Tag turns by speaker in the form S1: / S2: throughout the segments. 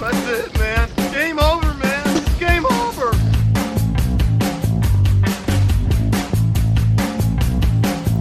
S1: That's it, man. Game over, man. Game over.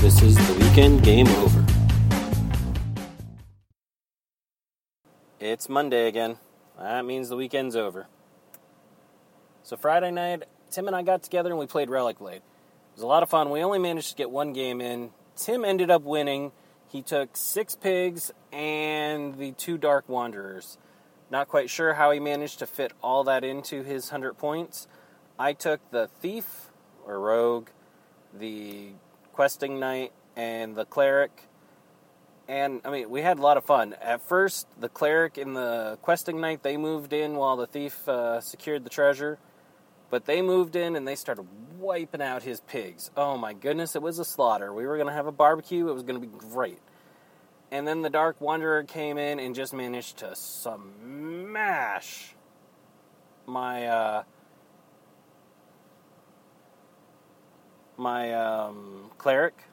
S2: This is the weekend game over. It's Monday again. That means the weekend's over. So Friday night, Tim and I got together and we played Relic Blade. It was a lot of fun. We only managed to get one game in. Tim ended up winning. He took six pigs and the two Dark Wanderers. Not quite sure how he managed to fit all that into his 100 points. I took the Thief or Rogue, the Questing Knight, and the Cleric. And I mean, we had a lot of fun. At first, the Cleric and the Questing Knight they moved in while the Thief uh, secured the treasure. But they moved in and they started wiping out his pigs. Oh my goodness, it was a slaughter. We were going to have a barbecue, it was going to be great. And then the Dark Wanderer came in and just managed to smash my uh, my um, cleric.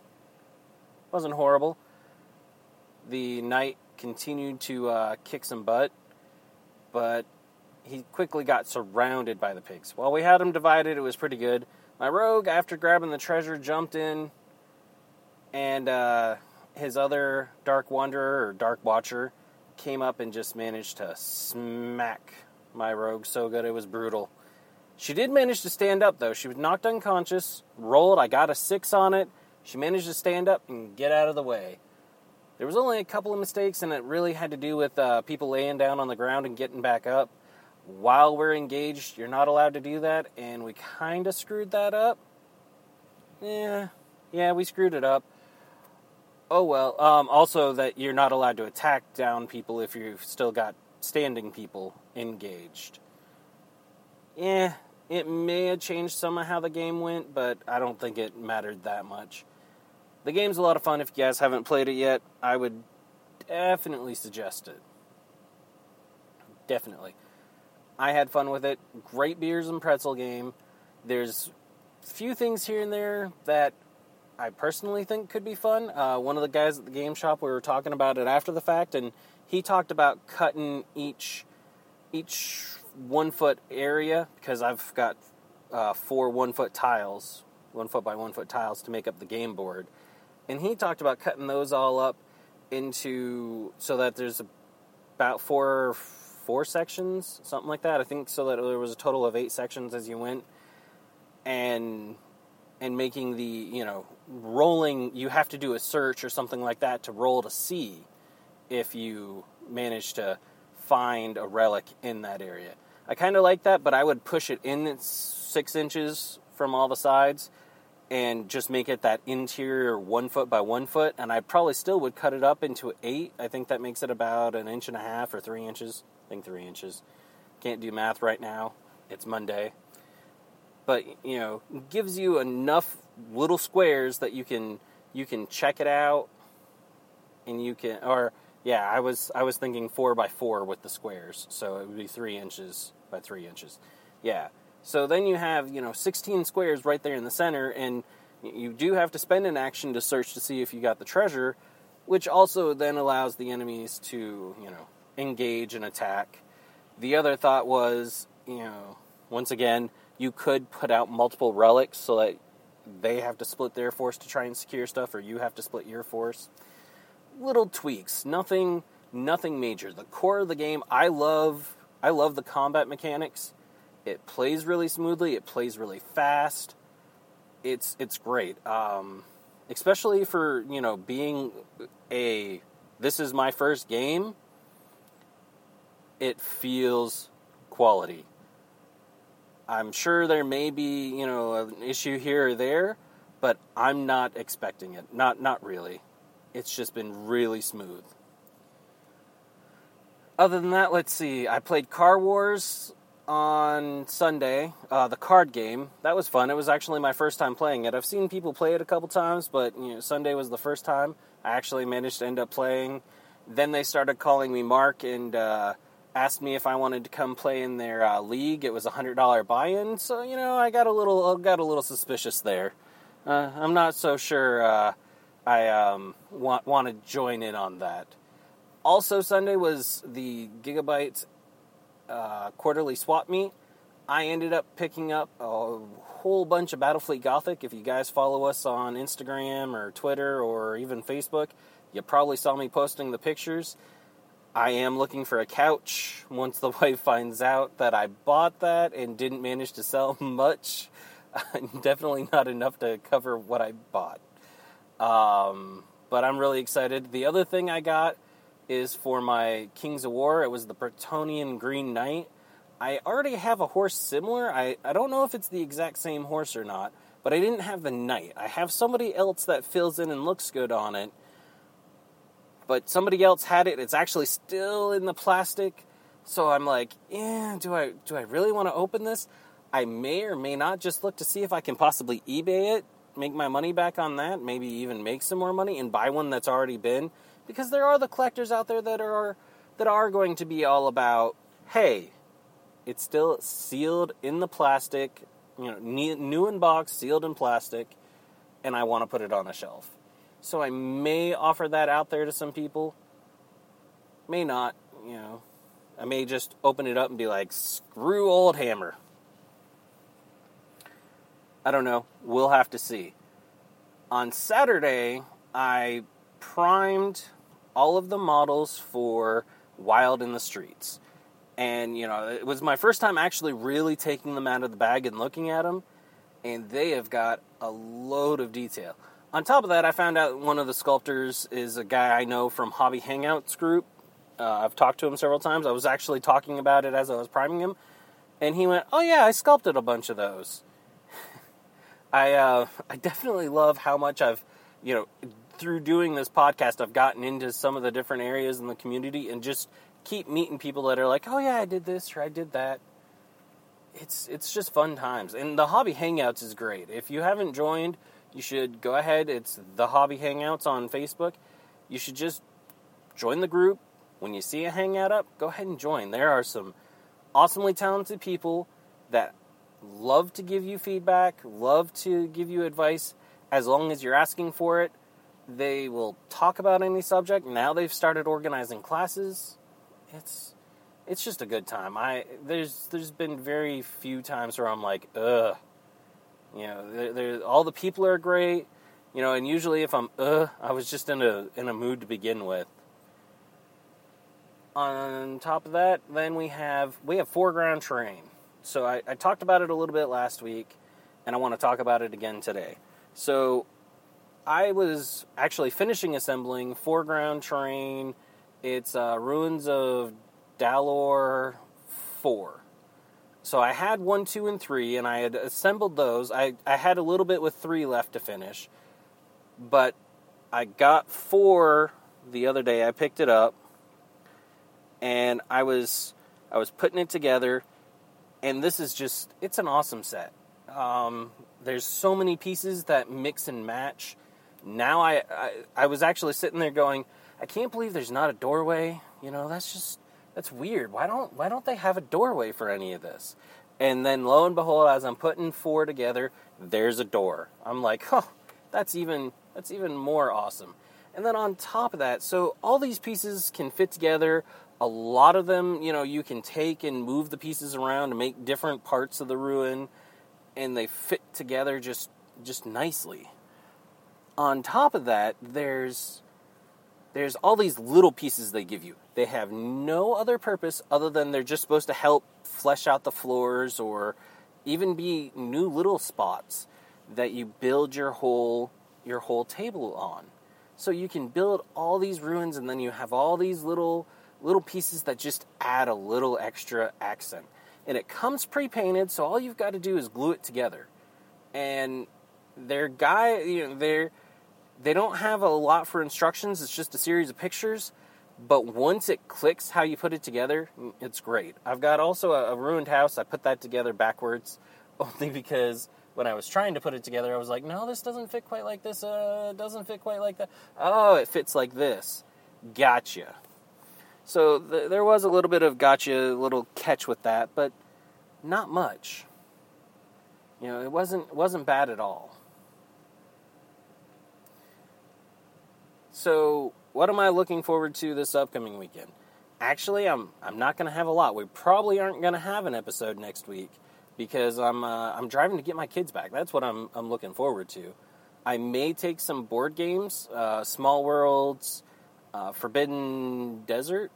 S2: Wasn't horrible. The knight continued to uh, kick some butt, but he quickly got surrounded by the pigs. While we had them divided, it was pretty good. My rogue, after grabbing the treasure, jumped in, and uh, his other Dark Wanderer or Dark Watcher came up and just managed to smack my rogue so good it was brutal. She did manage to stand up though. She was knocked unconscious, rolled. I got a six on it. She managed to stand up and get out of the way. There was only a couple of mistakes, and it really had to do with uh, people laying down on the ground and getting back up. While we're engaged, you're not allowed to do that, and we kind of screwed that up. Yeah, yeah, we screwed it up. Oh well. Um, also, that you're not allowed to attack down people if you've still got standing people engaged. Yeah, it may have changed some of how the game went, but I don't think it mattered that much. The game's a lot of fun. If you guys haven't played it yet, I would definitely suggest it. Definitely. I had fun with it. Great beers and pretzel game. There's few things here and there that I personally think could be fun. Uh, one of the guys at the game shop, we were talking about it after the fact, and he talked about cutting each each one foot area because I've got uh, four one foot tiles, one foot by one foot tiles to make up the game board, and he talked about cutting those all up into so that there's about four four sections, something like that. I think so that there was a total of eight sections as you went, and and making the you know rolling you have to do a search or something like that to roll to see if you manage to find a relic in that area. I kind of like that but i would push it in six inches from all the sides and just make it that interior one foot by one foot and i probably still would cut it up into eight. I think that makes it about an inch and a half or three inches. I think three inches. Can't do math right now. It's monday. But you know gives you enough little squares that you can you can check it out and you can or yeah i was i was thinking four by four with the squares. So it would be three inches by three inches. Yeah. So then you have you know 16 squares right there in the center and you do have to spend an action to search to see if you got the treasure which also then allows the enemies to you know engage and attack. The other thought was you know once again you could put out multiple relics so that they have to split their force to try and secure stuff or you have to split your force. Little tweaks nothing nothing major. The core of the game i love i love the combat mechanics. It plays really smoothly it plays really fast. It's it's great. Um, especially for you know being a this is my first game it feels quality I'm sure there may be, you know, an issue here or there, but I'm not expecting it. Not not really. It's just been really smooth. Other than that, let's see. I played Car Wars on Sunday, uh, the card game. That was fun. It was actually my first time playing it. I've seen people play it a couple times, but you know, Sunday was the first time I actually managed to end up playing. Then they started calling me Mark, and uh, asked me if I wanted to come play in their uh, league. It was a hundred dollar buy-in, so you know I got a little got a little suspicious there. Uh, I'm not so sure uh, I um, want want to join in on that. Also, Sunday was the Gigabyte uh, quarterly swap meet, I ended up picking up a whole bunch of Battlefleet Gothic. If you guys follow us on Instagram or Twitter or even Facebook, you probably saw me posting the pictures. I am looking for a couch once the wife finds out that I bought that and didn't manage to sell much. Definitely not enough to cover what I bought. Um, but I'm really excited. The other thing I got is for my Kings of War. It was the Bretonnian Green Knight. I already have a horse similar. I, I don't know if it's the exact same horse or not, but I didn't have the knight. I have somebody else that fills in and looks good on it, but somebody else had it. It's actually still in the plastic. So I'm like, yeah, do I do I really want to open this? I may or may not just look to see if I can possibly eBay it, make my money back on that, maybe even make some more money and buy one that's already been because there are the collectors out there that are that are going to be all about, hey, it's still sealed in the plastic, you know, new in box, sealed in plastic, and I want to put it on a shelf. So I may offer that out there to some people. May not, you know. I may just open it up and be like, screw old hammer. I don't know. We'll have to see. On Saturday, I primed all of the models for Wild in the Streets and you know it was my first time actually really taking them out of the bag and looking at them and they have got a load of detail on top of that i found out one of the sculptors is a guy i know from hobby hangouts group. Uh, i've talked to him several times. I was actually talking about it as i was priming him. And he went oh yeah i sculpted a bunch of those. I uh, i definitely love how much i've you know through doing this podcast i've gotten into some of the different areas in the community and just keep meeting people that are like, "Oh yeah, I did this or I did that." It's it's just fun times, and the hobby hangouts is great. If you haven't joined, you should go ahead. It's the hobby hangouts on Facebook. You should just join the group. When you see a hangout up, go ahead and join. There are some awesomely talented people that love to give you feedback, love to give you advice as long as you're asking for it. They will talk about any subject. Now they've started organizing classes it's it's just a good time. I there's there's been very few times where I'm like, ugh. You know, there, there, all the people are great. You know, and usually if I'm ugh, I was just in a in a mood to begin with. On top of that, then we have we have foreground terrain. So I, I talked about it a little bit last week, and I want to talk about it again today. So I was actually finishing assembling foreground terrain it's uh, Ruins of Dallor 4. So I had 1, 2, and 3, and I had assembled those. I, I had a little bit with 3 left to finish. But I got 4 the other day. I picked it up, and I was I was putting it together, and this is just it's an awesome set. Um, there's so many pieces that mix and match. Now I, I I was actually sitting there going, I can't believe there's not a doorway. You know, that's just that's weird. Why don't why don't they have a doorway for any of this? And then lo and behold, as I'm putting four together, there's a door. I'm like, oh, that's even that's even more awesome. And then on top of that, so all these pieces can fit together. A lot of them, you know, you can take and move the pieces around to make different parts of the ruin, and they fit together just just nicely. On top of that, there's there's all these little pieces they give you. They have no other purpose other than they're just supposed to help flesh out the floors or even be new little spots that you build your whole your whole table on. So you can build all these ruins and then you have all these little little pieces that just add a little extra accent. And it comes pre-painted, so all you've got to do is glue it together. And their guy, you know, they're they don't have a lot for instructions, it's just a series of pictures. But once it clicks how you put it together, it's great. I've got also a, a ruined house. I put that together backwards only because when I was trying to put it together, I was like, no, this doesn't fit quite like this. Uh, doesn't fit quite like that. Oh, it fits like this. Gotcha. So th- there was a little bit of gotcha, a little catch with that, but not much. You know, it wasn't wasn't bad at all. So, what am I looking forward to this upcoming weekend? actually, I'm I'm not going to have a lot. We probably aren't going to have an episode next week because I'm uh, I'm driving to get my kids back. That's what I'm I'm looking forward to. I may take some board games, uh, Small Worlds, uh, Forbidden Desert.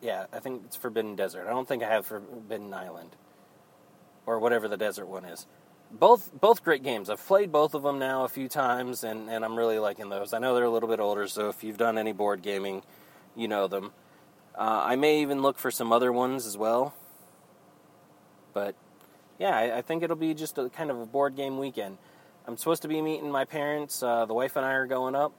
S2: Yeah, I think it's Forbidden Desert. I don't think I have Forbidden Island or whatever the desert one is. Both both great games. I've played both of them now a few times, and, and I'm really liking those. I know they're a little bit older, so if you've done any board gaming, you know them. Uh, I may even look for some other ones as well. But yeah, I, I, think it'll be just a kind of a board game weekend. I'm supposed to be meeting my parents. Uh, the wife and I are going up,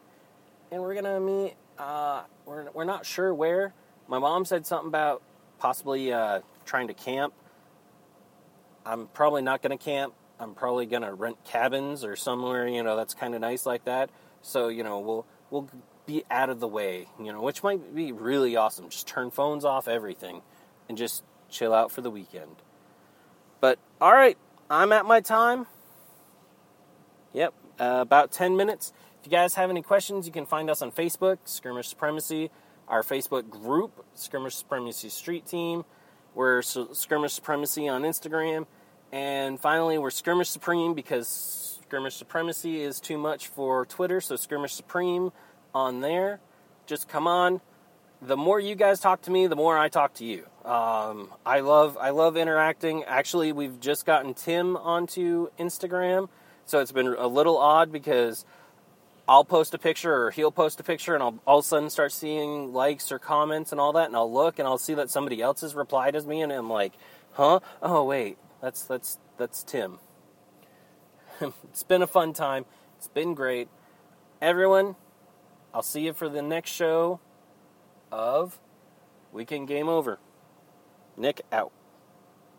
S2: and we're gonna meet. Uh, we're we're not sure where. My mom said something about possibly uh, trying to camp. I'm probably not gonna camp. I'm probably gonna rent cabins or somewhere you know that's kind of nice like that. So you know we'll we'll be out of the way, you know, which might be really awesome. Just turn phones off, everything, and just chill out for the weekend. But all right, I'm at my time. Yep, uh, about 10 minutes. If you guys have any questions, you can find us on Facebook, Skirmish Supremacy, our Facebook group, Skirmish Supremacy Street Team. We're Skirmish Supremacy on Instagram. And finally, we're Skirmish Supreme because Skirmish Supremacy is too much for Twitter, so Skirmish Supreme on there. Just come on. The more you guys talk to me, the more I talk to you. Um, I love I love interacting. Actually, we've just gotten Tim onto Instagram, so it's been a little odd because I'll post a picture or he'll post a picture, and I'll all of a sudden start seeing likes or comments and all that, and I'll look and I'll see that somebody else has replied as me, and I'm like, huh? Oh wait, that's that's that's Tim. it's been a fun time. It's been great. Everyone, I'll see you for the next show of Weekend Game Over. Nick out.